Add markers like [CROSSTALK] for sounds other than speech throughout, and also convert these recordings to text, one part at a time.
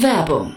Werbung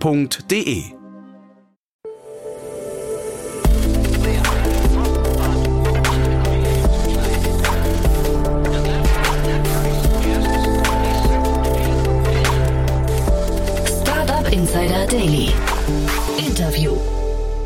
f.de.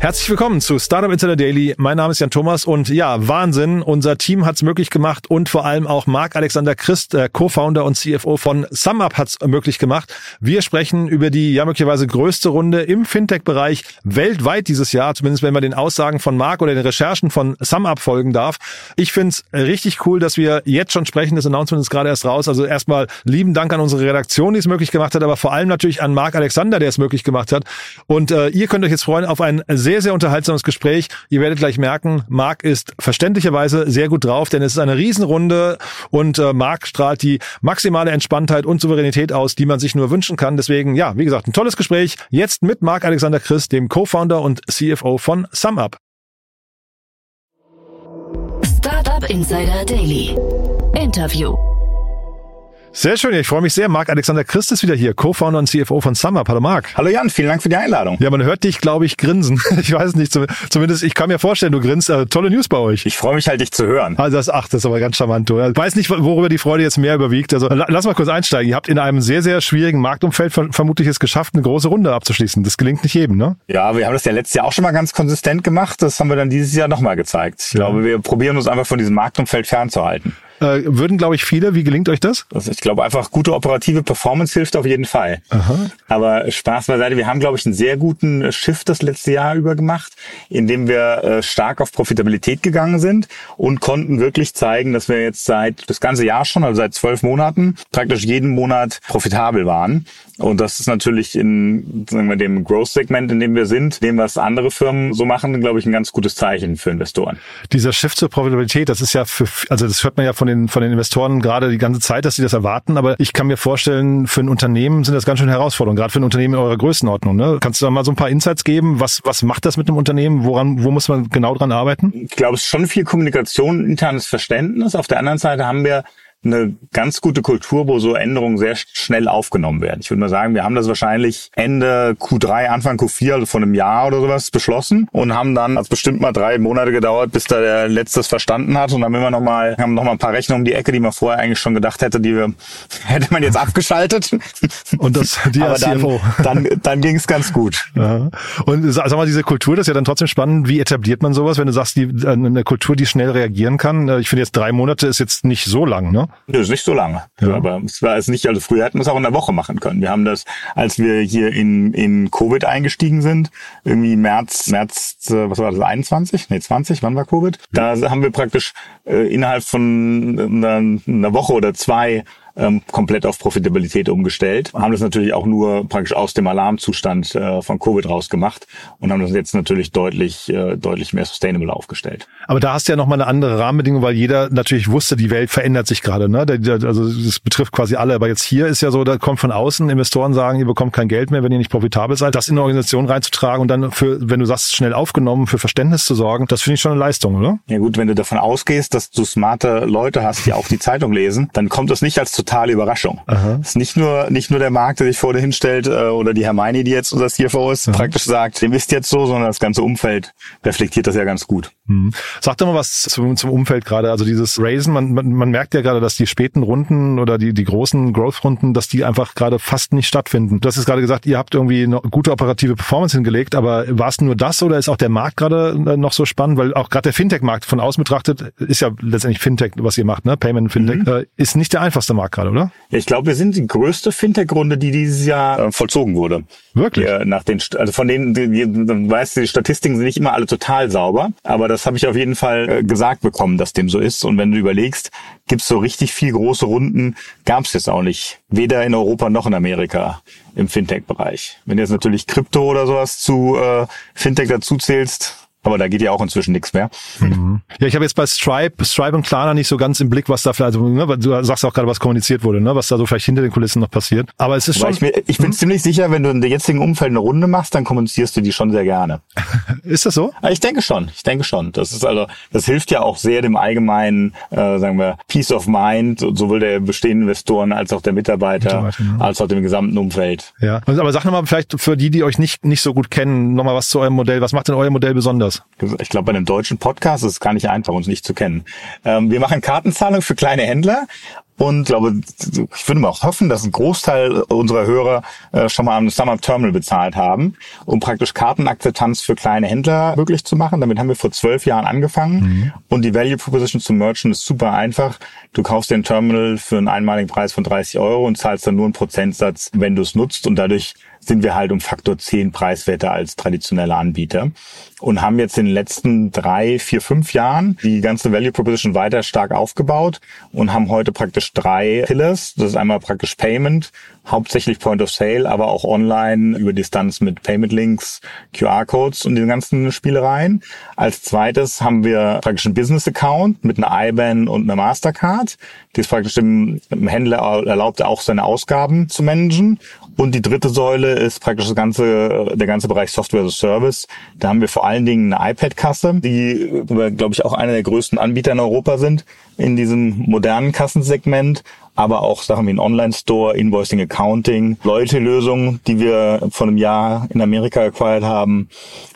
Herzlich willkommen zu Startup Insider Daily. Mein Name ist Jan Thomas und ja, Wahnsinn. Unser Team hat es möglich gemacht und vor allem auch Marc Alexander Christ, der Co-Founder und CFO von SumUp hat es möglich gemacht. Wir sprechen über die ja möglicherweise größte Runde im Fintech-Bereich weltweit dieses Jahr, zumindest wenn man den Aussagen von Marc oder den Recherchen von SumUp folgen darf. Ich finde es richtig cool, dass wir jetzt schon sprechen. Das Announcement ist gerade erst raus. Also erstmal lieben Dank an unsere Redaktion, die es möglich gemacht hat, aber vor allem natürlich an Marc Alexander, der es möglich gemacht hat. Und äh, ihr könnt euch jetzt freuen auf ein sehr sehr, sehr unterhaltsames Gespräch. Ihr werdet gleich merken, Marc ist verständlicherweise sehr gut drauf, denn es ist eine Riesenrunde und äh, Marc strahlt die maximale Entspanntheit und Souveränität aus, die man sich nur wünschen kann. Deswegen, ja, wie gesagt, ein tolles Gespräch. Jetzt mit Marc Alexander Christ, dem Co-Founder und CFO von SumUp. Startup Insider Daily. Interview. Sehr schön, ich freue mich sehr. Marc Alexander Christ ist wieder hier, Co-Founder und CFO von SumUp. Hallo Marc. Hallo Jan, vielen Dank für die Einladung. Ja, man hört dich, glaube ich, grinsen. [LAUGHS] Ich weiß nicht, zumindest ich kann mir vorstellen, du grinst. Äh, tolle News bei euch. Ich freue mich halt, dich zu hören. Also das, ach, das ist aber ganz charmant. Du. Ich weiß nicht, worüber die Freude jetzt mehr überwiegt. Also lass mal kurz einsteigen. Ihr habt in einem sehr, sehr schwierigen Marktumfeld vermutlich es geschafft, eine große Runde abzuschließen. Das gelingt nicht jedem, ne? Ja, wir haben das ja letztes Jahr auch schon mal ganz konsistent gemacht. Das haben wir dann dieses Jahr nochmal gezeigt. Ich ja. glaube, wir probieren uns einfach von diesem Marktumfeld fernzuhalten. Äh, würden, glaube ich, viele. Wie gelingt euch das? Also ich glaube einfach gute operative Performance hilft auf jeden Fall. Aha. Aber Spaß beiseite, wir haben, glaube ich, einen sehr guten Shift das letzte Jahr über gemacht, indem wir äh, stark auf Profitabilität gegangen sind und konnten wirklich zeigen, dass wir jetzt seit das ganze Jahr schon, also seit zwölf Monaten, praktisch jeden Monat profitabel waren. Und das ist natürlich in sagen wir, dem Growth-Segment, in dem wir sind, dem was andere Firmen so machen, glaube ich, ein ganz gutes Zeichen für Investoren. Dieser Shift zur Profitabilität, das ist ja für, also das hört man ja von den, von den Investoren gerade die ganze Zeit, dass sie das erwarten. Aber ich kann mir vorstellen, für ein Unternehmen sind das ganz schön Herausforderungen, gerade für ein Unternehmen in eurer Größenordnung. Ne? Kannst du da mal so ein paar Insights geben? Was, was macht das mit einem Unternehmen? Woran, wo muss man genau dran arbeiten? Ich glaube, es ist schon viel Kommunikation, internes Verständnis. Auf der anderen Seite haben wir eine ganz gute Kultur, wo so Änderungen sehr schnell aufgenommen werden. Ich würde mal sagen, wir haben das wahrscheinlich Ende Q3, Anfang Q4, also vor einem Jahr oder sowas beschlossen und haben dann, als bestimmt mal drei Monate gedauert, bis da der letztes verstanden hat und dann haben wir noch mal, haben noch mal ein paar Rechnungen um die Ecke, die man vorher eigentlich schon gedacht hätte, die wir, [LAUGHS] hätte man jetzt abgeschaltet. Und das, die Aber dann, dann, dann ging es ganz gut. Ja. Und sag mal, diese Kultur, das ist ja dann trotzdem spannend. Wie etabliert man sowas, wenn du sagst, die, eine Kultur, die schnell reagieren kann? Ich finde jetzt drei Monate ist jetzt nicht so lang, ne? Das ist nicht so lange. Ja. Aber es war es nicht, also früher hätten wir es auch in der Woche machen können. Wir haben das, als wir hier in, in Covid eingestiegen sind, irgendwie März, März, äh, was war das, 21? Nee, 20, wann war Covid? Da haben wir praktisch äh, innerhalb von einer, einer Woche oder zwei ähm, komplett auf Profitabilität umgestellt. Haben das natürlich auch nur praktisch aus dem Alarmzustand äh, von Covid rausgemacht und haben das jetzt natürlich deutlich, äh, deutlich mehr sustainable aufgestellt. Aber da hast du ja nochmal eine andere Rahmenbedingung, weil jeder natürlich wusste, die Welt verändert sich gerade. Ne? Also das betrifft quasi alle. Aber jetzt hier ist ja so, da kommt von außen, Investoren sagen, ihr bekommt kein Geld mehr, wenn ihr nicht profitabel seid. Das in eine Organisation reinzutragen und dann für, wenn du sagst, schnell aufgenommen, für Verständnis zu sorgen, das finde ich schon eine Leistung, oder? Ja gut, wenn du davon ausgehst, dass du smarte Leute hast, die auch die Zeitung lesen, dann kommt das nicht als totale Überraschung. Aha. Es ist nicht nur, nicht nur der Markt, der sich vor dir hinstellt, äh, oder die Hermione, die jetzt unser CFO ist, Aha. praktisch sagt, dem ist jetzt so, sondern das ganze Umfeld reflektiert das ja ganz gut. Hm. Sag doch mal was zum, zum Umfeld gerade. Also dieses Raisen, man, man, man merkt ja gerade, dass die späten Runden oder die, die großen Growth-Runden, dass die einfach gerade fast nicht stattfinden. Du hast jetzt gerade gesagt, ihr habt irgendwie eine gute operative Performance hingelegt, aber war es nur das oder ist auch der Markt gerade äh, noch so spannend? Weil auch gerade der Fintech-Markt von außen betrachtet ist ja letztendlich Fintech, was ihr macht, ne? Payment Fintech, mhm. äh, ist nicht der einfachste Markt Markt gerade, oder? Ja, ich glaube, wir sind die größte Fintech-Runde, die dieses Jahr äh, vollzogen wurde. Wirklich? Ja, nach den, also von denen, die, die, du weißt, die Statistiken sind nicht immer alle total sauber, aber das habe ich auf jeden Fall äh, gesagt bekommen, dass dem so ist. Und wenn du überlegst, gibt's so richtig viel große Runden, gab's jetzt auch nicht. Weder in Europa noch in Amerika im Fintech-Bereich. Wenn du jetzt natürlich Krypto oder sowas zu äh, Fintech dazu zählst, aber da geht ja auch inzwischen nichts mehr. Mhm. Ja, ich habe jetzt bei Stripe, Stripe und Klarna nicht so ganz im Blick, was da vielleicht, also ne, du sagst auch gerade, was kommuniziert wurde, ne, was da so vielleicht hinter den Kulissen noch passiert. Aber es ist schon. Ich, mir, ich bin hm? ziemlich sicher, wenn du in der jetzigen Umfeld eine Runde machst, dann kommunizierst du die schon sehr gerne. [LAUGHS] ist das so? Ich denke schon. Ich denke schon. Das ist also, das hilft ja auch sehr dem allgemeinen, äh, sagen wir, Peace of Mind, sowohl der bestehenden Investoren als auch der Mitarbeiter, Mitarbeiter als auch dem gesamten Umfeld. Ja. Aber sag nochmal vielleicht für die, die euch nicht nicht so gut kennen, nochmal was zu eurem Modell. Was macht denn euer Modell besonders? Anders. Ich glaube, bei einem deutschen Podcast ist es gar nicht einfach, uns nicht zu kennen. Ähm, wir machen Kartenzahlung für kleine Händler und glaube, ich würde mal auch hoffen, dass ein Großteil unserer Hörer äh, schon mal am Summer Terminal bezahlt haben, um praktisch Kartenakzeptanz für kleine Händler möglich zu machen. Damit haben wir vor zwölf Jahren angefangen. Mhm. Und die Value Proposition zum Merchant ist super einfach. Du kaufst den Terminal für einen einmaligen Preis von 30 Euro und zahlst dann nur einen Prozentsatz, wenn du es nutzt. Und dadurch sind wir halt um Faktor 10 preiswerter als traditionelle Anbieter und haben jetzt in den letzten drei, vier, fünf Jahren die ganze Value Proposition weiter stark aufgebaut und haben heute praktisch drei Pillars. Das ist einmal praktisch Payment, hauptsächlich Point of Sale, aber auch online über Distanz mit Payment Links, QR-Codes und den ganzen Spielereien. Als zweites haben wir praktisch einen Business Account mit einer IBAN und einer Mastercard. Die ist praktisch dem Händler erlaubt, auch seine Ausgaben zu managen. Und die dritte Säule ist praktisch das ganze, der ganze Bereich Software as a Service. Da haben wir vor allen Dingen eine iPad-Kasse, die, glaube ich, auch einer der größten Anbieter in Europa sind in diesem modernen Kassensegment aber auch Sachen wie ein Online-Store, Invoicing, Accounting, Leute-Lösungen, die wir vor einem Jahr in Amerika acquired haben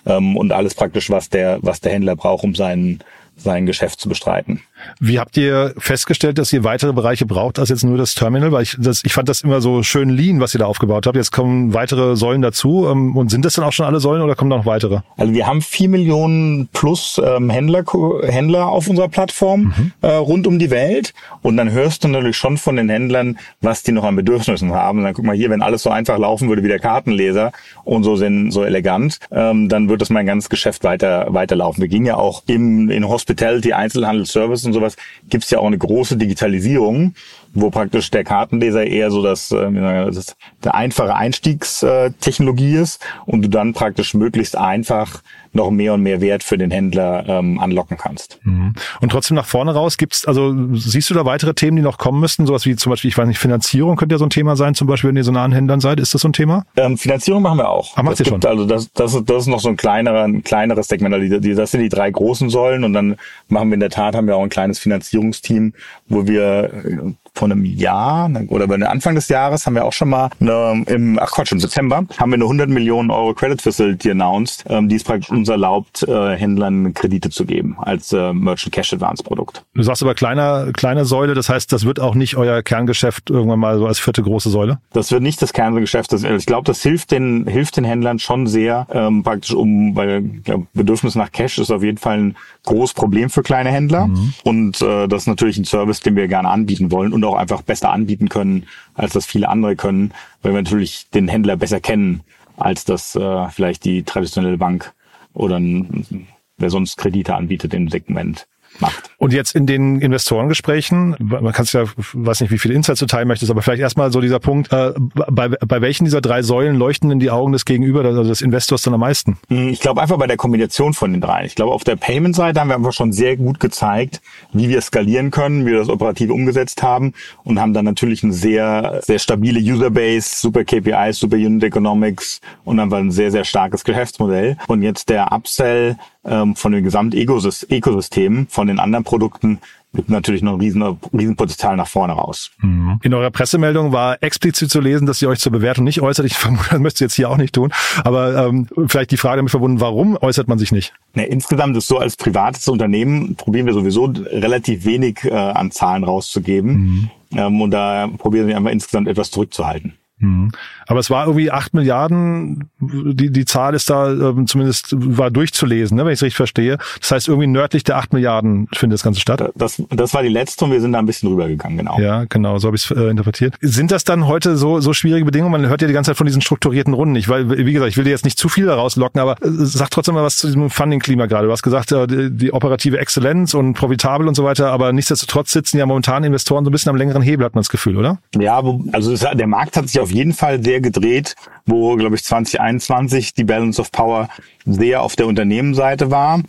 ähm, und alles praktisch, was der, was der Händler braucht, um seinen sein Geschäft zu bestreiten. Wie habt ihr festgestellt, dass ihr weitere Bereiche braucht als jetzt nur das Terminal? Weil ich, das, ich fand das immer so schön lean, was ihr da aufgebaut habt. Jetzt kommen weitere Säulen dazu. Ähm, und sind das dann auch schon alle Säulen oder kommen noch weitere? Also wir haben vier Millionen plus ähm, Händler, Händler auf unserer Plattform mhm. äh, rund um die Welt. Und dann hörst du natürlich schon von den Händlern, was die noch an Bedürfnissen haben. Und dann guck mal hier, wenn alles so einfach laufen würde wie der Kartenleser und so sind so elegant, ähm, dann wird das mein ganzes Geschäft weiter weiterlaufen. Wir gingen ja auch im in Hospitality, Einzelhandel, Service und sowas gibt es ja auch eine große Digitalisierung, wo praktisch der Kartenleser eher so das, äh, das der einfache Einstiegstechnologie ist und du dann praktisch möglichst einfach noch mehr und mehr Wert für den Händler ähm, anlocken kannst. Mhm. Und trotzdem nach vorne raus gibt's, also siehst du da weitere Themen, die noch kommen müssten, sowas wie zum Beispiel, ich weiß nicht, Finanzierung könnte ja so ein Thema sein, zum Beispiel, wenn ihr so nah an Händlern seid, ist das so ein Thema? Ähm, Finanzierung machen wir auch. Ah, macht das ihr schon? Also das, das, das ist noch so ein kleinerer, ein kleineres Segment. Also die, das sind die drei großen Säulen und dann machen wir in der Tat, haben wir auch ein kleines Finanzierungsteam, wo wir äh, vor einem Jahr oder bei Anfang des Jahres haben wir auch schon mal eine, im, ach Quatsch, im September haben wir eine 100 Millionen Euro Credit Facility announced, ähm, die es praktisch uns erlaubt, äh, Händlern Kredite zu geben als äh, Merchant Cash Advance Produkt. Du sagst aber kleiner, kleine Säule, das heißt, das wird auch nicht euer Kerngeschäft irgendwann mal so als vierte große Säule? Das wird nicht das Kerngeschäft. Das, ich glaube, das hilft den, hilft den Händlern schon sehr, ähm, praktisch um, weil ja, Bedürfnis nach Cash ist auf jeden Fall ein großes Problem für kleine Händler. Mhm. Und äh, das ist natürlich ein Service, den wir gerne anbieten wollen und auch einfach besser anbieten können, als das viele andere können, weil wir natürlich den Händler besser kennen, als das äh, vielleicht die traditionelle Bank oder ein, wer sonst Kredite anbietet im Segment macht. Und jetzt in den Investorengesprächen, man kann es ja, weiß nicht, wie viele Insights du teilen möchtest, aber vielleicht erstmal so dieser Punkt, äh, bei, bei welchen dieser drei Säulen leuchten denn die Augen des Gegenüber, also des Investors dann am meisten? Hm, ich glaube einfach bei der Kombination von den drei. Ich glaube, auf der Payment-Seite haben wir einfach schon sehr gut gezeigt, wie wir skalieren können, wie wir das operativ umgesetzt haben und haben dann natürlich eine sehr, sehr stabile Userbase, super KPIs, super Unit Economics und einfach ein sehr, sehr starkes Geschäftsmodell. Und jetzt der Upsell ähm, von den Gesamtökosystemen, von den anderen Produkten, gibt natürlich noch ein riesen, riesen Potenzial nach vorne raus. Mhm. In eurer Pressemeldung war explizit zu lesen, dass ihr euch zur Bewertung nicht äußert. Ich [LAUGHS] vermute, das müsst ihr jetzt hier auch nicht tun. Aber ähm, vielleicht die Frage damit verbunden, warum äußert man sich nicht? Ne, insgesamt ist so, als privates Unternehmen probieren wir sowieso relativ wenig äh, an Zahlen rauszugeben. Mhm. Ähm, und da probieren wir einfach insgesamt etwas zurückzuhalten. Mhm. Aber es war irgendwie acht Milliarden, die, die Zahl ist da ähm, zumindest war durchzulesen, ne, wenn ich es richtig verstehe. Das heißt, irgendwie nördlich der acht Milliarden findet das Ganze statt. Das, das war die letzte und wir sind da ein bisschen rübergegangen, genau. Ja, genau, so habe ich es äh, interpretiert. Sind das dann heute so, so schwierige Bedingungen? Man hört ja die ganze Zeit von diesen strukturierten Runden. Ich, weil, wie gesagt, ich will dir jetzt nicht zu viel daraus locken, aber äh, sag trotzdem mal was zu diesem Funding-Klima gerade. Du hast gesagt, äh, die, die operative Exzellenz und profitabel und so weiter, aber nichtsdestotrotz sitzen ja momentan Investoren so ein bisschen am längeren Hebel, hat man das Gefühl, oder? Ja, also der Markt hat sich auf jeden Fall sehr gedreht, wo, glaube ich, 2021 die Balance of Power sehr auf der Unternehmensseite war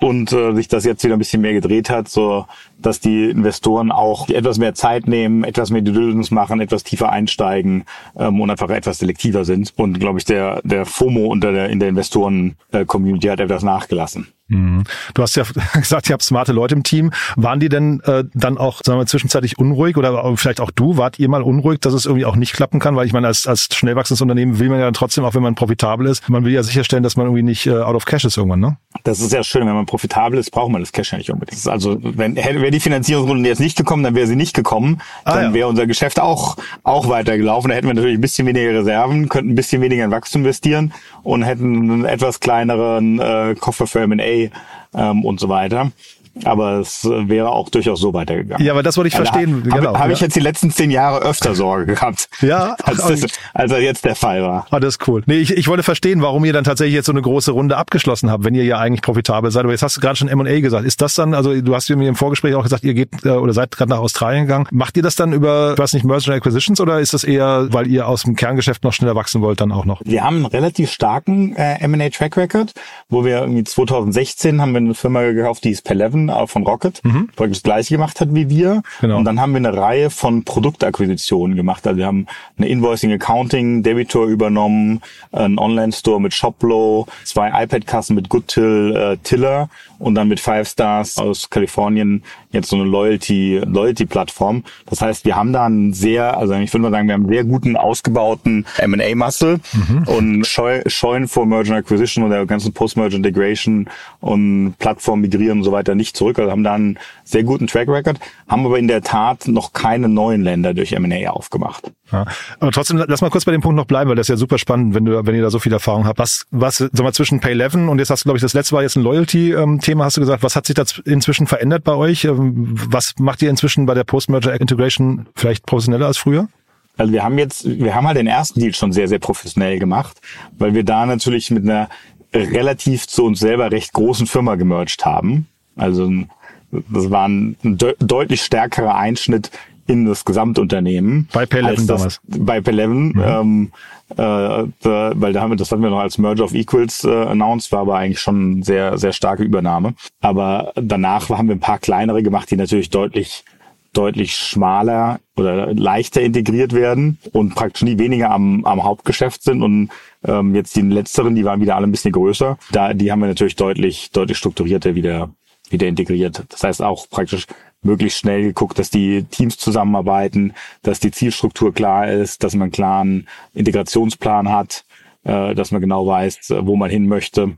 und äh, sich das jetzt wieder ein bisschen mehr gedreht hat, so dass die Investoren auch etwas mehr Zeit nehmen, etwas mehr Due Diligence machen, etwas tiefer einsteigen ähm, und einfach etwas selektiver sind. Und glaube ich, der der FOMO unter der in der Investoren-Community hat etwas nachgelassen. Mhm. Du hast ja [LAUGHS] gesagt, ihr habt smarte Leute im Team. Waren die denn äh, dann auch, sagen wir, zwischenzeitlich unruhig oder vielleicht auch du, wart ihr mal unruhig, dass es irgendwie auch nicht klappen kann? Weil ich meine, als, als schnell wachsendes Unternehmen will man ja trotzdem, auch wenn man profitabel ist, man will ja sicherstellen, dass man irgendwie nicht äh, out of cash ist irgendwann, ne? Das ist ja schön, wenn man profitabel ist, braucht man das Cash ja nicht unbedingt. Also wenn wäre die Finanzierungsrunde jetzt nicht gekommen, dann wäre sie nicht gekommen, ah, dann ja. wäre unser Geschäft auch auch weitergelaufen. Da hätten wir natürlich ein bisschen weniger Reserven, könnten ein bisschen weniger in Wachstum investieren und hätten einen etwas kleineren äh, Koffer für M&A ähm, und so weiter. Aber es wäre auch durchaus so weitergegangen. Ja, aber das wollte ich also, verstehen. Habe genau, hab ja. ich jetzt die letzten zehn Jahre öfter Sorge gehabt. Ja. [LAUGHS] Als, das, als er jetzt der Fall war. Ah, das ist cool. Nee, ich, ich wollte verstehen, warum ihr dann tatsächlich jetzt so eine große Runde abgeschlossen habt, wenn ihr ja eigentlich profitabel seid. Aber jetzt hast du gerade schon M&A gesagt. Ist das dann, also du hast mir im Vorgespräch auch gesagt, ihr geht äh, oder seid gerade nach Australien gegangen. Macht ihr das dann über, ich weiß nicht, Merger Acquisitions oder ist das eher, weil ihr aus dem Kerngeschäft noch schneller wachsen wollt, dann auch noch? Wir haben einen relativ starken äh, M&A Track Record, wo wir irgendwie 2016 haben wir eine Firma gekauft, die ist Peleven äh, von Rocket mhm. praktisch das gleiche gemacht hat wie wir. Genau. Und dann haben wir eine Reihe von Produktakquisitionen gemacht. Also wir haben eine Invoicing Accounting Debitor übernommen, einen Online-Store mit Shoplo, zwei iPad-Kassen mit Goodtill, äh, Tiller und dann mit Five Stars aus Kalifornien jetzt so eine Loyalty, Loyalty-Plattform. Das heißt, wir haben da einen sehr, also ich würde mal sagen, wir haben einen sehr guten, ausgebauten M&A-Muscle mhm. und scheu, scheuen vor Merger Acquisition und der ganzen Post-Merger Integration und Plattform migrieren und so weiter nicht zurück. Also haben da einen sehr guten Track Record, haben aber in der Tat noch keine neuen Länder durch M&A aufgemacht. Ja, aber trotzdem, lass mal kurz bei dem Punkt noch bleiben, weil das ist ja super spannend, wenn du, wenn ihr da so viel Erfahrung habt. Was, was, sag mal, zwischen Pay 11 und jetzt hast du, glaube ich, das letzte war jetzt ein Loyalty-Thema, hast du gesagt. Was hat sich da inzwischen verändert bei euch? Ähm, was macht ihr inzwischen bei der Post-Merger Integration vielleicht professioneller als früher? Also wir haben jetzt, wir haben halt den ersten Deal schon sehr, sehr professionell gemacht, weil wir da natürlich mit einer relativ zu uns selber recht großen Firma gemerged haben. Also das war ein de deutlich stärkerer Einschnitt in das Gesamtunternehmen. Bei P11 damals. Bei P11, mhm. ähm, äh, da, weil da haben wir, das hatten wir noch als Merger of Equals äh, announced, war aber eigentlich schon sehr, sehr starke Übernahme. Aber danach haben wir ein paar kleinere gemacht, die natürlich deutlich deutlich schmaler oder leichter integriert werden und praktisch nie weniger am, am Hauptgeschäft sind und ähm, jetzt die letzteren, die waren wieder alle ein bisschen größer. Da, die haben wir natürlich deutlich, deutlich strukturierter wieder, wieder integriert. Das heißt auch praktisch möglichst schnell geguckt, dass die Teams zusammenarbeiten, dass die Zielstruktur klar ist, dass man einen klaren Integrationsplan hat, äh, dass man genau weiß, wo man hin möchte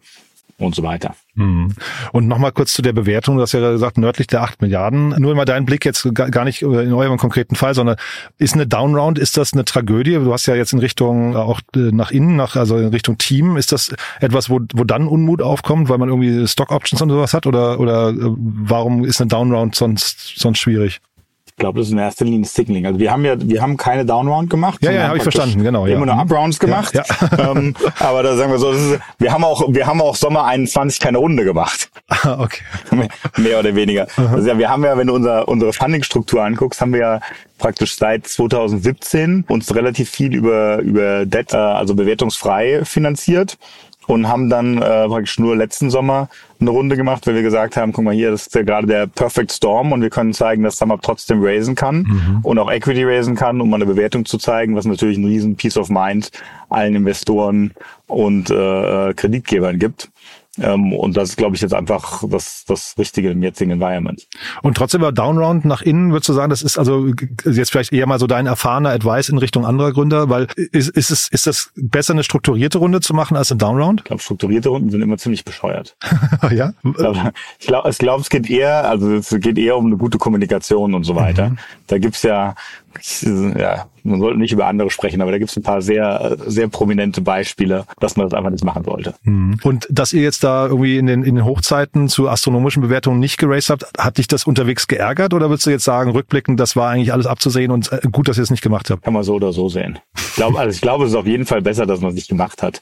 und so weiter. Mhm. Und nochmal kurz zu der Bewertung. Du hast ja gesagt, nördlich der 8 Milliarden. Nur mal dein Blick jetzt gar nicht in eurem konkreten Fall, sondern ist eine Downround, ist das eine Tragödie? Du hast ja jetzt in Richtung äh, auch äh, nach innen, nach, also in Richtung Team. Ist das etwas, wo, wo dann Unmut aufkommt, weil man irgendwie Stock Options und sowas hat? Oder, oder äh, warum ist eine Downround sonst, sonst schwierig? Ich glaube, das ist in erster Linie Signaling. Also wir haben ja, wir haben keine Downround gemacht. Ja, ja, habe ich verstanden, genau. Wir ja. haben nur Uprounds gemacht. Ja, ja. [LAUGHS] ähm, aber da sagen wir so, ist, wir haben auch, wir haben auch Sommer 21 keine Runde gemacht. [LAUGHS] Ah, okay. Mehr oder weniger. Also ja, wir haben ja, wenn du unser, unsere Funding-Struktur anguckst, haben wir ja praktisch seit 2017 uns relativ viel über, über Debt, äh, also bewertungsfrei finanziert und haben dann äh, praktisch nur letzten Sommer eine Runde gemacht, weil wir gesagt haben, guck mal hier, das ist ja gerade der Perfect Storm und wir können zeigen, dass SumUp trotzdem raisen kann mhm. und auch Equity raisen kann, um mal eine Bewertung zu zeigen, was natürlich ein riesen Peace of Mind allen Investoren und äh, Kreditgebern gibt. Ähm, und das ist, glaube ich, jetzt einfach das, das Richtige im jetzigen Environment. Und trotzdem war Downround nach innen, würdest du sagen, das ist also jetzt vielleicht eher mal so dein erfahrener Advice in Richtung anderer Gründer, weil ist, ist es, ist das besser eine strukturierte Runde zu machen als eine Downround? Ich glaube, strukturierte Runden sind immer ziemlich bescheuert. [LAUGHS] ja? Ich glaube, ich glaub, es geht eher, also es geht eher um eine gute Kommunikation und so weiter. Mhm. Da gibt's ja, [LAUGHS] ja, man sollte nicht über andere sprechen, aber da gibt es ein paar sehr, sehr prominente Beispiele, dass man das einfach nicht machen sollte. Mhm. Und dass ihr jetzt da irgendwie in den, in den Hochzeiten zu astronomischen Bewertungen nicht geraced habt, hat dich das unterwegs geärgert oder würdest du jetzt sagen, rückblickend, das war eigentlich alles abzusehen und äh, gut, dass ihr es nicht gemacht habt? Kann man so oder so sehen. Ich glaube, also ich glaube, es ist auf jeden Fall besser, dass man es nicht gemacht hat.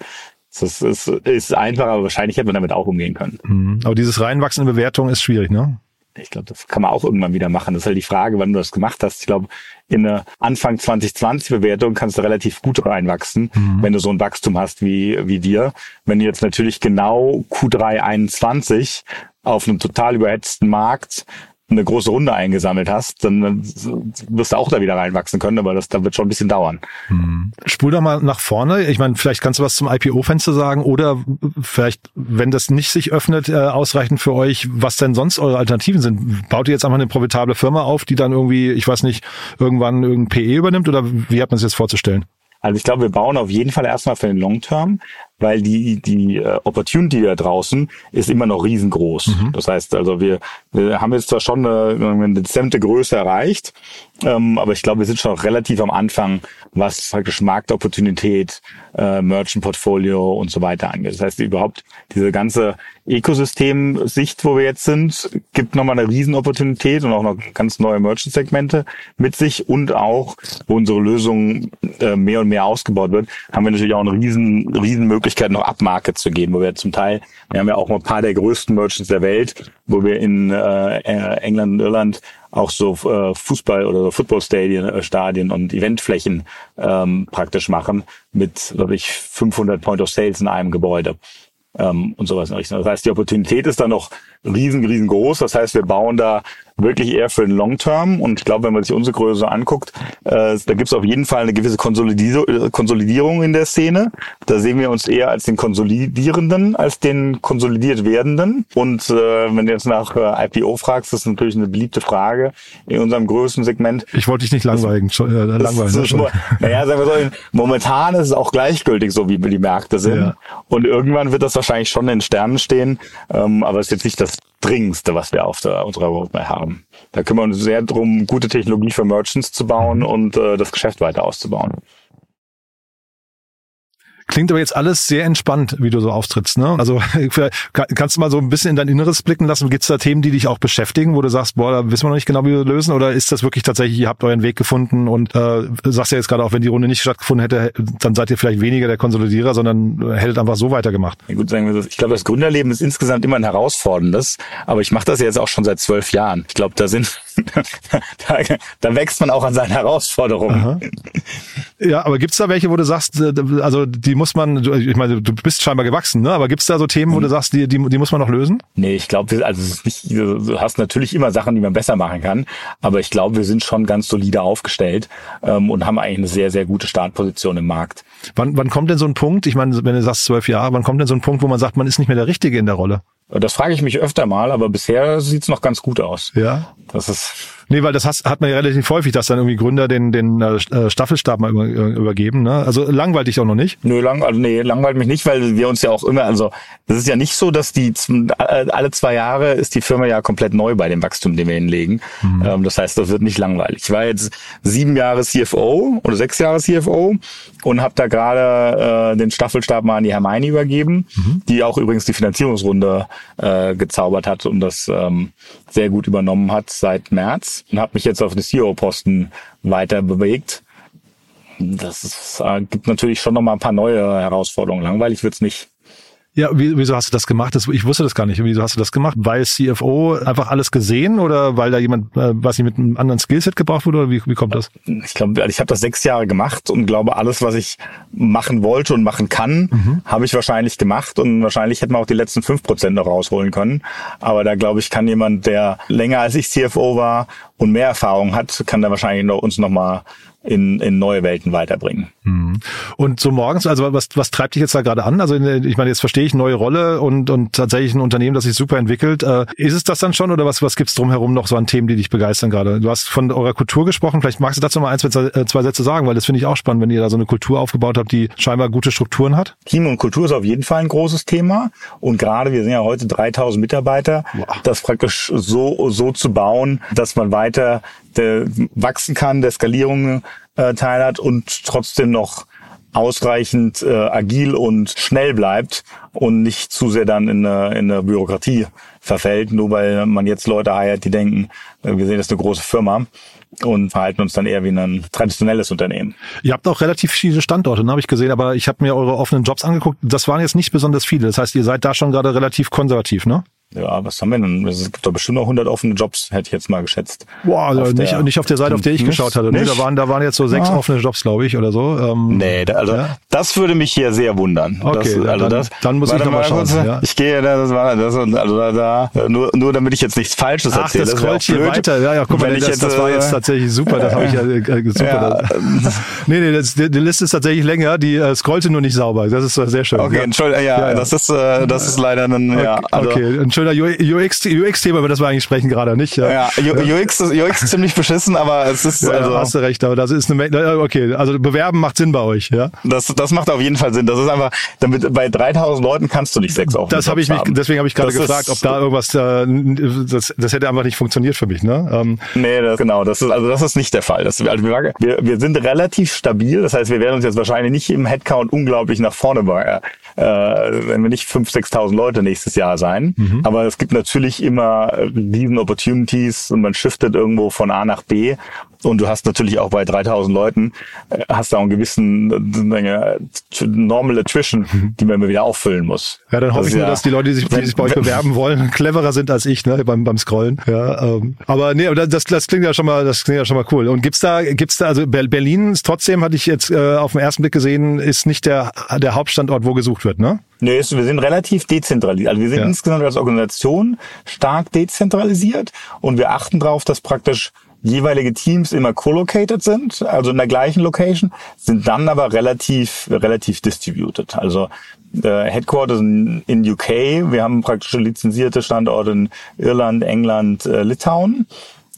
Das ist, ist einfach, aber wahrscheinlich hätte man damit auch umgehen können. Mhm. Aber dieses Reinwachsen in Bewertung ist schwierig, ne? Ich glaube, das kann man auch irgendwann wieder machen. Das ist halt die Frage, wann du das gemacht hast. Ich glaube, in eine Anfang 2020 Bewertung kannst du relativ gut reinwachsen, mhm. wenn du so ein Wachstum hast wie, wie dir. Wenn du jetzt natürlich genau Q3 21 auf einem total überhetzten Markt eine große Runde eingesammelt hast, dann wirst du auch da wieder reinwachsen können, aber das, da wird schon ein bisschen dauern. Hm. Spul doch mal nach vorne. Ich meine, vielleicht kannst du was zum IPO-Fenster sagen oder vielleicht, wenn das nicht sich öffnet, äh, ausreichend für euch, was denn sonst eure Alternativen sind. Baut ihr jetzt einfach eine profitable Firma auf, die dann irgendwie, ich weiß nicht, irgendwann irgendein PE übernimmt oder wie hat man sich das vorzustellen? Also ich glaube, wir bauen auf jeden Fall erstmal für den Long Term, weil die die äh, Opportunity da draußen ist immer noch riesengroß. Mhm. Das heißt, also wir, wir haben jetzt zwar schon eine, eine dezente Größe erreicht, ähm, aber ich glaube, wir sind schon relativ am Anfang, was praktisch Marktopportunität, äh, Merchant Portfolio und so weiter angeht. Das heißt, überhaupt diese ganze Ökosystem-Sicht, wo wir jetzt sind, gibt nochmal eine Riesenopportunität und auch noch ganz neue Merchant-Segmente mit sich und auch, wo unsere Lösung äh, mehr und mehr ausgebaut wird, haben wir natürlich auch eine riesen, riesen Möglichkeit, noch Upmarket zu gehen, wo wir zum Teil, wir haben ja auch ein paar der größten Merchants der Welt, wo wir in äh, England und Irland auch so äh, Fußball- oder so Footballstadien, äh, Stadien und Eventflächen ähm, praktisch machen mit, glaube ich, 500 Point of Sales in einem Gebäude ähm, und sowas. Das heißt, die Opportunität ist da noch riesen, riesengroß. Das heißt, wir bauen da wirklich eher für den Long Term. Und ich glaube, wenn man sich unsere Größe anguckt, äh, da gibt es auf jeden Fall eine gewisse Konsolidierung in der Szene. Da sehen wir uns eher als den Konsolidierenden, als den konsolidiert werdenden. Und äh, wenn du jetzt nach äh, IPO fragst, das ist natürlich eine beliebte Frage in unserem größten Segment. Ich wollte dich nicht langweilen. Das, äh, langweilen das ne? naja, sagen wir so, momentan ist es auch gleichgültig, so wie die Märkte sind. Ja. Und irgendwann wird das wahrscheinlich schon in Sternen stehen. Ähm, aber es ist jetzt nicht das Dringendste, was wir auf der, unserer Roadmap haben. Da kümmern wir uns sehr darum, gute Technologie für Merchants zu bauen und äh, das Geschäft weiter auszubauen. Klingt aber jetzt alles sehr entspannt, wie du so auftrittst. Ne? Also [LAUGHS] kannst du mal so ein bisschen in dein Inneres blicken lassen? Gibt es da Themen, die dich auch beschäftigen, wo du sagst, boah, da wissen wir noch nicht genau, wie wir lösen? Oder ist das wirklich tatsächlich, ihr habt euren Weg gefunden und äh, sagst ja jetzt gerade auch, wenn die Runde nicht stattgefunden hätte, dann seid ihr vielleicht weniger der Konsolidierer, sondern hättet einfach so weitergemacht. Ja, gut, sagen wir das. Ich glaube, das Gründerleben ist insgesamt immer ein herausforderndes, aber ich mache das jetzt auch schon seit zwölf Jahren. Ich glaube, da sind da, da wächst man auch an seinen Herausforderungen. Aha. Ja, aber gibt's da welche, wo du sagst, äh, also die muss man, ich meine, du bist scheinbar gewachsen, ne? Aber gibt's da so Themen, wo du sagst, die, die, die muss man noch lösen? Nee, ich glaube, also nicht, du hast natürlich immer Sachen, die man besser machen kann, aber ich glaube, wir sind schon ganz solide aufgestellt ähm, und haben eigentlich eine sehr, sehr gute Startposition im Markt. Wann, wann kommt denn so ein Punkt, ich meine, wenn du sagst zwölf Jahre, wann kommt denn so ein Punkt, wo man sagt, man ist nicht mehr der Richtige in der Rolle? Das frage ich mich öfter mal, aber bisher sieht's noch ganz gut aus. Ja. Das ist Nee, weil das hast, hat man ja relativ häufig, dass dann irgendwie Gründer den, den äh, Staffelstab mal über, äh, übergeben. Ne? Also langweilt dich auch noch nicht? Nö, lang, also nee, langweilt mich nicht, weil wir uns ja auch immer, also das ist ja nicht so, dass die alle zwei Jahre ist die Firma ja komplett neu bei dem Wachstum, den wir hinlegen. Mhm. Ähm, das heißt, das wird nicht langweilig. Ich war jetzt sieben Jahre CFO oder sechs Jahre CFO und habe da gerade äh, den Staffelstab mal an die Hermione übergeben, mhm. die auch übrigens die Finanzierungsrunde äh, gezaubert hat und das ähm, sehr gut übernommen hat seit März und habe mich jetzt auf den CEO-Posten weiter bewegt. Das ist, äh, gibt natürlich schon noch mal ein paar neue Herausforderungen. Langweilig wird's nicht. Ja, wieso hast du das gemacht? ich wusste das gar nicht. Wieso hast du das gemacht? Weil CFO einfach alles gesehen oder weil da jemand, äh, was nicht mit einem anderen Skillset gebraucht wurde? Oder wie, wie kommt das? Ich glaube, also ich habe das sechs Jahre gemacht und glaube, alles, was ich machen wollte und machen kann, mhm. habe ich wahrscheinlich gemacht und wahrscheinlich hätten wir auch die letzten fünf Prozent noch rausholen können. Aber da glaube ich, kann jemand, der länger als ich CFO war und mehr Erfahrung hat, kann da wahrscheinlich noch, uns noch mal in, in neue Welten weiterbringen. Mhm. Und so morgens, also was, was treibt dich jetzt da gerade an? Also ich meine, jetzt verstehe ich neue Rolle und, und tatsächlich ein Unternehmen, das sich super entwickelt. Äh, ist es das dann schon oder was, was gibt's drumherum noch so an Themen, die dich begeistern gerade? Du hast von eurer Kultur gesprochen, vielleicht magst du dazu mal ein, zwei, zwei Sätze sagen, weil das finde ich auch spannend, wenn ihr da so eine Kultur aufgebaut habt, die scheinbar gute Strukturen hat. Team und Kultur ist auf jeden Fall ein großes Thema und gerade wir sind ja heute 3000 Mitarbeiter, wow. das praktisch so, so zu bauen, dass man weiter der wachsen kann, der Skalierung äh, teil hat und trotzdem noch ausreichend äh, agil und schnell bleibt und nicht zu sehr dann in eine, in eine Bürokratie verfällt, nur weil man jetzt Leute heiert, die denken, äh, wir sehen das eine große Firma und verhalten uns dann eher wie ein traditionelles Unternehmen. Ihr habt auch relativ viele Standorte, ne, habe ich gesehen, aber ich habe mir eure offenen Jobs angeguckt. Das waren jetzt nicht besonders viele. Das heißt, ihr seid da schon gerade relativ konservativ, ne? Ja, was haben wir denn? Es gibt doch bestimmt noch 100 offene Jobs, hätte ich jetzt mal geschätzt. Boah, also nicht, der, nicht auf der Seite, auf der ich geschaut hatte. Nee, da waren, da waren jetzt so sechs ja. offene Jobs, glaube ich, oder so. Ähm, nee, da, also ja? das würde mich hier sehr wundern. Okay, das, also dann, das, dann muss ich nochmal schauen. Kurz, ja? Ich gehe, das war das, also da, da nur, nur damit ich jetzt nichts Falsches Ach, erzähle. Das scrollt hier weiter. Ja, ja, guck mal, das, jetzt, das war jetzt äh, tatsächlich super. Das habe ich [LAUGHS] ja äh, super. Ja. nee, nee, das, die, die Liste ist tatsächlich länger. Die äh, scrollte nur nicht sauber. Das ist äh, sehr schön. Okay, Entschuldigung, ja, das ist, äh, das ist leider ein, ja. Also, okay, ein schöner UX-Thema, über das wir eigentlich sprechen gerade, nicht? Ja, ja UX, UX ist ziemlich beschissen, aber es ist, ja, also. Hast du recht, aber das ist eine, okay, also bewerben macht Sinn bei euch, ja? Das, das macht auf jeden Fall Sinn. Das ist einfach, damit, bei 3000 Leuten kannst du nicht sechs auf. Das habe ich mich, deswegen habe ich gerade gefragt, ob da irgendwas, äh, das, das hätte einfach nicht funktioniert für mich, ne? Ähm, nee, das, genau, das ist, also das ist nicht der Fall. Das, also wir, wir sind relativ stabil, das heißt, wir werden uns jetzt wahrscheinlich nicht im Headcount unglaublich nach vorne äh, wenn wir nicht 5.000, 6.000 Leute nächstes Jahr sein. Mhm. Aber es gibt natürlich immer riesen Opportunities und man shiftet irgendwo von A nach B. Und du hast natürlich auch bei 3000 Leuten, äh, hast da einen gewissen äh, Normal Attrition, mhm. die man immer wieder auffüllen muss. Ja, dann hoffe das ich nur, ja, dass die Leute, die sich, die sich bei euch bewerben wollen, [LAUGHS] cleverer sind als ich, ne, beim, beim Scrollen. Ja, ähm, aber nee, das, das klingt ja schon mal, das klingt ja schon mal cool. Und gibt's da, gibt's da, also Berlin ist trotzdem, hatte ich jetzt äh, auf den ersten Blick gesehen, ist nicht der, der Hauptstandort, wo gesucht wird, ne? Nee, wir sind relativ dezentralisiert. Also wir sind ja. insgesamt als Organisation stark dezentralisiert und wir achten darauf, dass praktisch jeweilige Teams immer co-located sind, also in der gleichen Location, sind dann aber relativ, relativ distributed. Also äh, Headquarters in, in UK, wir haben praktisch lizenzierte Standorte in Irland, England, äh, Litauen.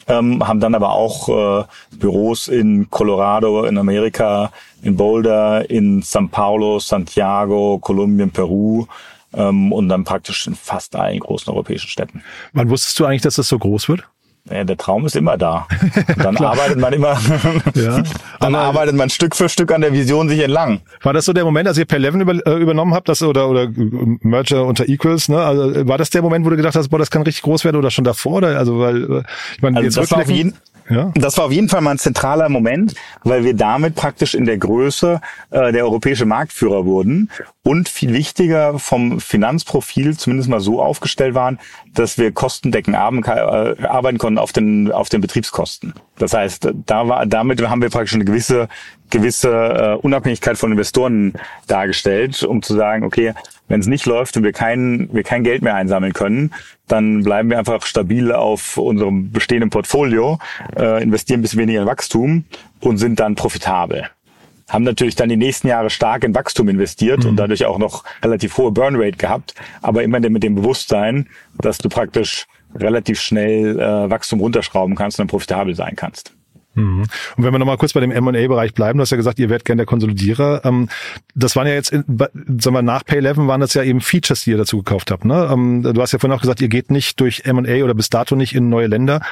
Ähm, haben dann aber auch äh, Büros in Colorado, in Amerika, in Boulder, in São Paulo, Santiago, Kolumbien, Peru ähm, und dann praktisch in fast allen großen europäischen Städten. Wann wusstest du eigentlich, dass das so groß wird? Ja, der Traum ist immer da. Und [LAUGHS] dann arbeitet man immer, [LAUGHS] ja, [LAUGHS] dann arbeitet man Stück für Stück an der Vision sich entlang. War das so der Moment, als ihr per Eleven über, äh, übernommen habt, das oder oder Merger unter Equals, ne? Also war das der Moment, wo du gedacht hast, boah, das kann richtig groß werden oder schon davor? Oder? Also weil äh, ich meine, also jetzt das war auf jeden ja. Das war auf jeden Fall mal ein zentraler Moment, weil wir damit praktisch in der Größe äh, der europäische Marktführer wurden und viel wichtiger vom Finanzprofil zumindest mal so aufgestellt waren, dass wir kostendeckend äh, arbeiten konnten auf den, auf den Betriebskosten. Das heißt, da war, damit haben wir praktisch eine gewisse, gewisse äh, Unabhängigkeit von Investoren dargestellt, um zu sagen, okay, wenn es nicht läuft und wir kein, wir kein Geld mehr einsammeln können, dann bleiben wir einfach stabil auf unserem bestehenden Portfolio, äh, investieren ein bisschen weniger in Wachstum und sind dann profitabel haben natürlich dann die nächsten Jahre stark in Wachstum investiert mhm. und dadurch auch noch relativ hohe Burnrate gehabt, aber immer mit dem Bewusstsein, dass du praktisch relativ schnell äh, Wachstum runterschrauben kannst und dann profitabel sein kannst. Mhm. Und wenn wir nochmal kurz bei dem M&A-Bereich bleiben, du hast ja gesagt, ihr werdet gerne der Konsolidierer. Ähm, das waren ja jetzt, sagen wir, nach Pay11 waren das ja eben Features, die ihr dazu gekauft habt. Ne? Ähm, du hast ja vorhin auch gesagt, ihr geht nicht durch M&A oder bis dato nicht in neue Länder.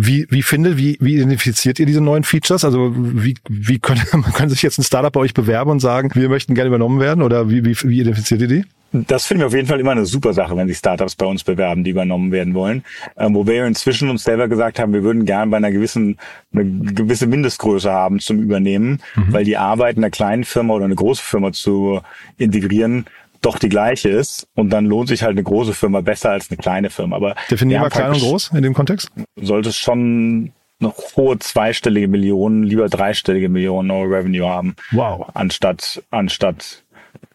Wie, wie findet, wie, wie identifiziert ihr diese neuen Features? Also wie, wie können, [LAUGHS] man kann sich jetzt ein Startup bei euch bewerben und sagen, wir möchten gerne übernommen werden oder wie, wie, wie identifiziert ihr die? Das finden wir auf jeden Fall immer eine super Sache, wenn sich Startups bei uns bewerben, die übernommen werden wollen. Ähm, wo wir inzwischen uns selber gesagt haben, wir würden gern bei einer gewissen, eine gewisse Mindestgröße haben zum Übernehmen, mhm. weil die Arbeit in einer kleinen Firma oder eine große Firma zu integrieren doch die gleiche ist und dann lohnt sich halt eine große Firma besser als eine kleine Firma. Aber definieren wir klein und groß in dem Kontext? Sollte es schon noch hohe zweistellige Millionen, lieber dreistellige Millionen Euro Revenue haben. Wow. Anstatt, anstatt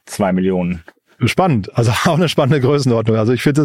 zwei Millionen. Spannend. Also [LAUGHS] auch eine spannende Größenordnung. Also ich finde,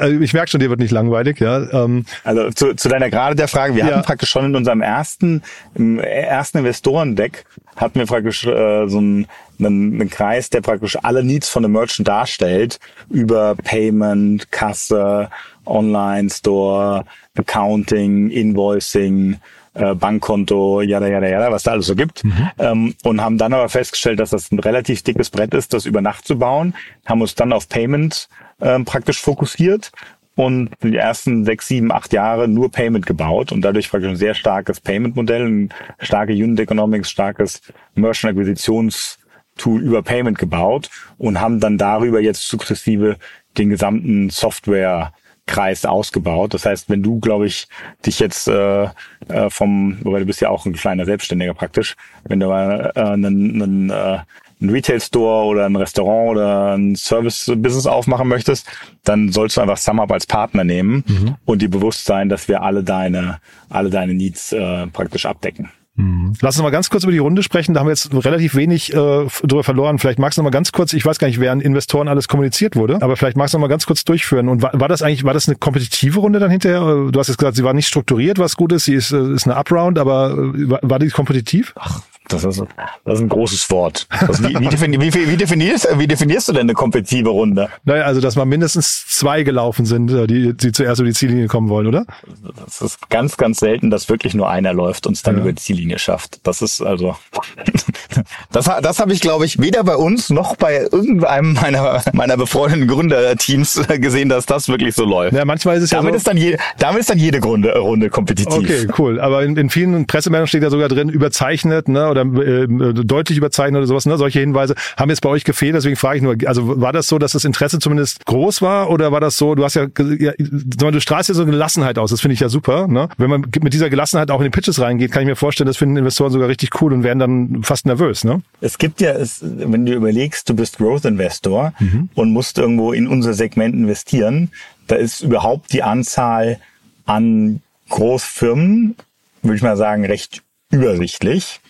äh, ich merke schon, dir wird nicht langweilig. Ja. Ähm, also zu, zu deiner gerade der Frage, wir ja. hatten praktisch schon in unserem ersten, im ersten Investorendeck hatten wir praktisch äh, so einen, einen, einen Kreis, der praktisch alle Needs von einem Merchant darstellt über Payment, Kasse, Online Store, Accounting, Invoicing, äh, Bankkonto, jada, jada, jada, was da alles so gibt. Mhm. Ähm, und haben dann aber festgestellt, dass das ein relativ dickes Brett ist, das über Nacht zu bauen. Haben uns dann auf Payment ähm, praktisch fokussiert und die ersten sechs, sieben, acht Jahre nur Payment gebaut und dadurch praktisch ein sehr starkes Payment-Modell, ein starke Unit Economics, starkes Merchant-Akquisitions-Tool über Payment gebaut und haben dann darüber jetzt sukzessive den gesamten Software Kreis ausgebaut. Das heißt, wenn du, glaube ich, dich jetzt äh, äh, vom, wobei du bist ja auch ein kleiner Selbstständiger praktisch, wenn du äh, einen, einen, äh, einen Retail-Store oder ein Restaurant oder ein Service-Business aufmachen möchtest, dann sollst du einfach SumUp als Partner nehmen mhm. und dir bewusst sein, dass wir alle deine, alle deine Needs äh, praktisch abdecken. Mhm. Lass uns mal ganz kurz über die Runde sprechen. Da haben wir jetzt relativ wenig äh, drüber verloren. Vielleicht magst du noch mal ganz kurz, ich weiß gar nicht, wer an Investoren alles kommuniziert wurde, aber vielleicht magst du noch mal ganz kurz durchführen. Und war, war das eigentlich, war das eine kompetitive Runde dann hinterher? Du hast jetzt gesagt, sie war nicht strukturiert, was gut ist. Sie ist, äh, ist eine Upround, aber äh, war, war die kompetitiv? Ach, das ist, das ist ein großes Wort. Das, wie, wie, defini wie, wie, definierst, wie definierst du denn eine kompetitive Runde? Naja, also dass mal mindestens zwei gelaufen sind, äh, die, die zuerst über die Ziellinie kommen wollen, oder? Das ist ganz, ganz selten, dass wirklich nur einer läuft und es dann ja. über die Ziellinie schafft. Das ist also, [LAUGHS] das, das habe ich, glaube ich, weder bei uns noch bei irgendeinem meiner, meiner befreundeten Gründerteams gesehen, dass das wirklich so läuft. Ja, manchmal ist es damit ja so, ist dann je, damit ist dann jede Runde, Runde kompetitiv. Okay, cool. Aber in, in vielen Pressemeldungen steht ja sogar drin, überzeichnet, ne, oder äh, deutlich überzeichnet oder sowas. Ne? Solche Hinweise haben jetzt bei euch gefehlt. Deswegen frage ich nur, also war das so, dass das Interesse zumindest groß war oder war das so, du hast ja, ja du strahlst ja so eine Gelassenheit aus. Das finde ich ja super. Ne? Wenn man mit dieser Gelassenheit auch in den Pitches reingeht, kann ich mir vorstellen, das finden Investoren sogar richtig cool und werden dann fast nervös. Ne? Es gibt ja, es, wenn du überlegst, du bist Growth Investor mhm. und musst irgendwo in unser Segment investieren, da ist überhaupt die Anzahl an Großfirmen, würde ich mal sagen, recht übersichtlich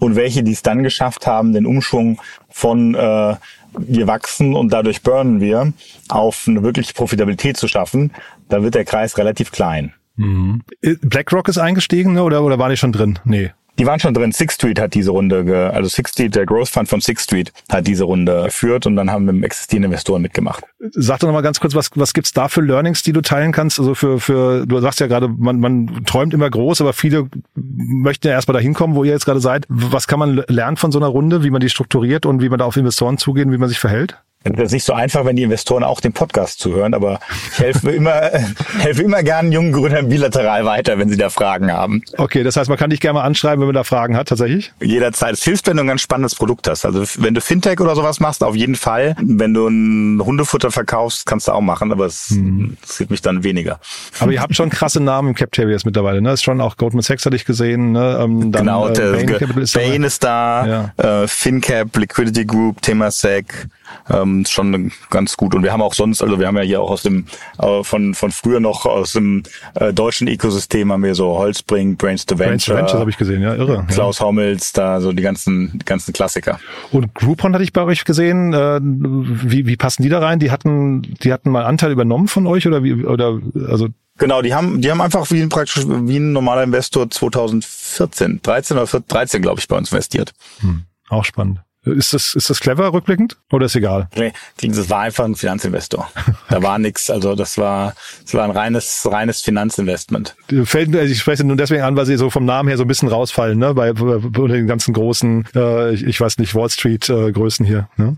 und welche, die es dann geschafft haben, den Umschwung von äh, wir wachsen und dadurch burnen wir, auf eine wirkliche Profitabilität zu schaffen, da wird der Kreis relativ klein. Mhm. BlackRock ist eingestiegen ne? oder, oder war die schon drin? Nee. Die waren schon drin. Six Street hat diese Runde, also Six Street, der Growth Fund von Six Street hat diese Runde geführt und dann haben wir mit existierenden Investoren mitgemacht. Sag doch nochmal ganz kurz, was, was gibt's da für Learnings, die du teilen kannst? Also für, für du sagst ja gerade, man, man träumt immer groß, aber viele möchten ja erstmal dahin kommen, wo ihr jetzt gerade seid. Was kann man lernen von so einer Runde, wie man die strukturiert und wie man da auf Investoren zugeht wie man sich verhält? Das ist nicht so einfach, wenn die Investoren auch den Podcast zuhören, aber ich helfe [LAUGHS] immer, helfe immer gern jungen Gründern bilateral weiter, wenn sie da Fragen haben. Okay, das heißt, man kann dich gerne mal anschreiben, wenn man da Fragen hat, tatsächlich? Jederzeit. Es hilft, wenn du ein ganz spannendes Produkt hast. Also wenn du Fintech oder sowas machst, auf jeden Fall. Wenn du ein Hundefutter verkaufst, kannst du auch machen, aber es hm. interessiert mich dann weniger. Aber ihr habt schon krasse Namen im Cap Terriers mittlerweile, ne? Ist schon auch Goldman Sachs hatte ich gesehen, ne? Ähm, dann, genau, äh, Bain, ist, Bain ist da, ja. äh, FinCap, Liquidity Group, Temasek, ähm, schon ganz gut. Und wir haben auch sonst, also wir haben ja hier auch aus dem äh, von von früher noch aus dem äh, deutschen Ökosystem haben wir so Holzbring, Brains to Venture. Brains to Venture habe ich gesehen, ja, irre. Klaus ja. Hommels, da so die ganzen die ganzen Klassiker. Und Groupon hatte ich bei euch gesehen. Äh, wie wie passen die da rein? Die hatten die hatten mal Anteil übernommen von euch oder wie oder also Genau, die haben, die haben einfach wie ein praktisch wie ein normaler Investor 2014, 13 oder 14, 13, glaube ich, bei uns investiert. Hm, auch spannend. Ist das, ist das clever rückblickend oder ist egal? Nee, das war einfach ein Finanzinvestor. Da war nichts, also das war, das war ein reines, reines Finanzinvestment. Fällt, also ich spreche nun deswegen an, weil sie so vom Namen her so ein bisschen rausfallen, ne, bei, bei den ganzen großen, äh, ich, ich weiß nicht, Wall Street äh, Größen hier, ne?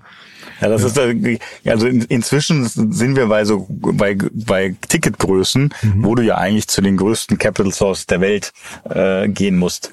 Ja, das ja. ist also in, inzwischen sind wir bei so bei bei Ticketgrößen, mhm. wo du ja eigentlich zu den größten Capital Source der Welt äh, gehen musst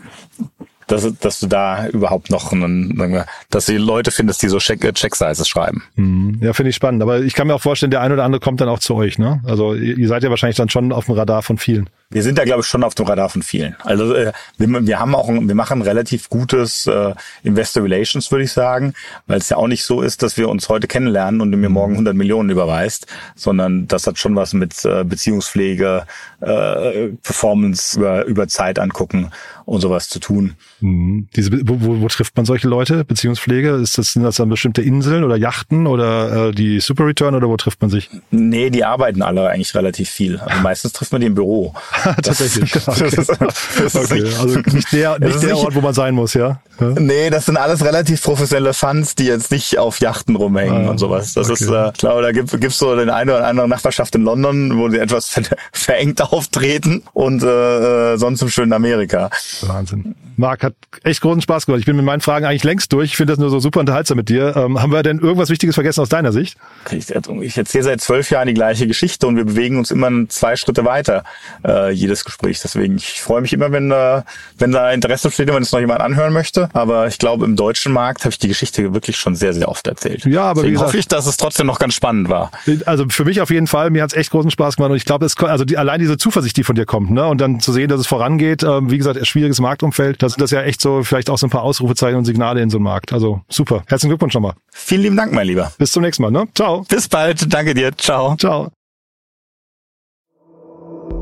dass, dass du da überhaupt noch einen, dass die Leute findest, die so Check, äh, Check Sizes schreiben. Mhm. Ja, finde ich spannend. Aber ich kann mir auch vorstellen, der eine oder andere kommt dann auch zu euch, ne? Also ihr seid ja wahrscheinlich dann schon auf dem Radar von vielen. Wir sind da, glaube ich, schon auf dem Radar von vielen. Also äh, wir, wir haben auch, wir machen relativ gutes äh, Investor Relations, würde ich sagen, weil es ja auch nicht so ist, dass wir uns heute kennenlernen und du mir morgen 100 Millionen überweist, sondern das hat schon was mit äh, Beziehungspflege, äh, Performance über, über Zeit angucken und sowas zu tun. Mhm. Diese, wo, wo, wo trifft man solche Leute? Beziehungspflege? Ist das, sind das dann bestimmte Inseln oder Yachten oder äh, die Super Return oder wo trifft man sich? Nee, die arbeiten alle eigentlich relativ viel. Also meistens trifft man die im Büro. [LAUGHS] [LAUGHS] Tatsächlich. Das, okay. das ist, okay. Also nicht der, nicht der Ort, wo man sein muss, ja? ja? Nee, das sind alles relativ professionelle Funds, die jetzt nicht auf Yachten rumhängen ah, und sowas. Das okay. ist, äh, ich glaube, da gibt es so den einen oder anderen Nachbarschaft in London, wo sie etwas ver [LAUGHS] verengt auftreten und äh, äh sonst im schönen Amerika. Wahnsinn. Marc, hat echt großen Spaß gemacht. Ich bin mit meinen Fragen eigentlich längst durch. Ich finde das nur so super unterhaltsam mit dir. Ähm, haben wir denn irgendwas Wichtiges vergessen aus deiner Sicht? Ich, ich erzähle seit zwölf Jahren die gleiche Geschichte und wir bewegen uns immer zwei Schritte weiter, äh, jedes Gespräch. Deswegen, ich freue mich immer, wenn, äh, wenn da Interesse besteht und wenn es noch jemand anhören möchte. Aber ich glaube, im deutschen Markt habe ich die Geschichte wirklich schon sehr, sehr oft erzählt. Ja, aber Deswegen wie gesagt, hoffe ich, dass es trotzdem noch ganz spannend war. Also für mich auf jeden Fall. Mir hat es echt großen Spaß gemacht und ich glaube, also die, allein diese Zuversicht, die von dir kommt, ne, und dann zu sehen, dass es vorangeht. Äh, wie gesagt, schwieriges Marktumfeld. Da sind das ja echt so vielleicht auch so ein paar Ausrufezeichen und Signale in so einem Markt. Also super. Herzlichen Glückwunsch nochmal. Vielen lieben Dank, mein Lieber. Bis zum nächsten Mal. Ne? Ciao. Bis bald. Danke dir. Ciao. Ciao.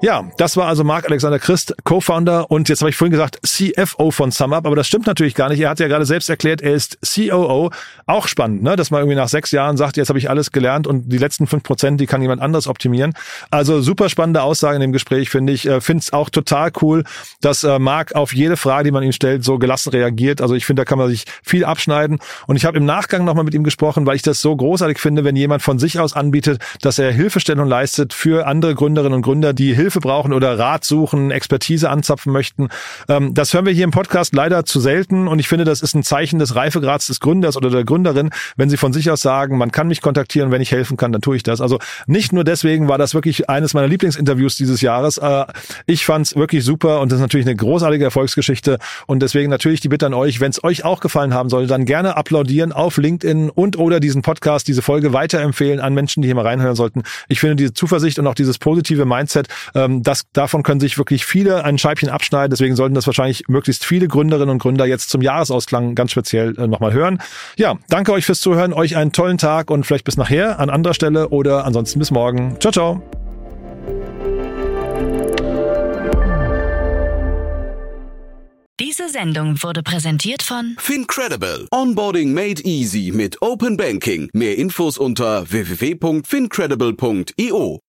Ja, das war also Marc Alexander Christ, Co-Founder und jetzt habe ich vorhin gesagt CFO von SumUp, aber das stimmt natürlich gar nicht. Er hat ja gerade selbst erklärt, er ist COO. Auch spannend, ne? dass man irgendwie nach sechs Jahren sagt, jetzt habe ich alles gelernt und die letzten fünf Prozent, die kann jemand anders optimieren. Also super spannende Aussage in dem Gespräch, finde ich. Äh, finde es auch total cool, dass äh, Marc auf jede Frage, die man ihm stellt, so gelassen reagiert. Also ich finde, da kann man sich viel abschneiden. Und ich habe im Nachgang nochmal mit ihm gesprochen, weil ich das so großartig finde, wenn jemand von sich aus anbietet, dass er Hilfestellung leistet für andere Gründerinnen und Gründer, die Hilfe Hilfe brauchen oder Rat suchen, Expertise anzapfen möchten. Ähm, das hören wir hier im Podcast leider zu selten und ich finde, das ist ein Zeichen des Reifegrads des Gründers oder der Gründerin, wenn sie von sich aus sagen, man kann mich kontaktieren, wenn ich helfen kann, dann tue ich das. Also nicht nur deswegen war das wirklich eines meiner Lieblingsinterviews dieses Jahres. Äh, ich fand es wirklich super und das ist natürlich eine großartige Erfolgsgeschichte und deswegen natürlich die Bitte an euch, wenn es euch auch gefallen haben soll, dann gerne applaudieren auf LinkedIn und oder diesen Podcast, diese Folge weiterempfehlen an Menschen, die hier mal reinhören sollten. Ich finde diese Zuversicht und auch dieses positive Mindset ähm, das, davon können sich wirklich viele ein Scheibchen abschneiden. Deswegen sollten das wahrscheinlich möglichst viele Gründerinnen und Gründer jetzt zum Jahresausklang ganz speziell äh, nochmal hören. Ja, danke euch fürs Zuhören, euch einen tollen Tag und vielleicht bis nachher an anderer Stelle oder ansonsten bis morgen. Ciao, ciao. Diese Sendung wurde präsentiert von Fincredible. Onboarding made easy mit Open Banking. Mehr Infos unter www.fincredible.io.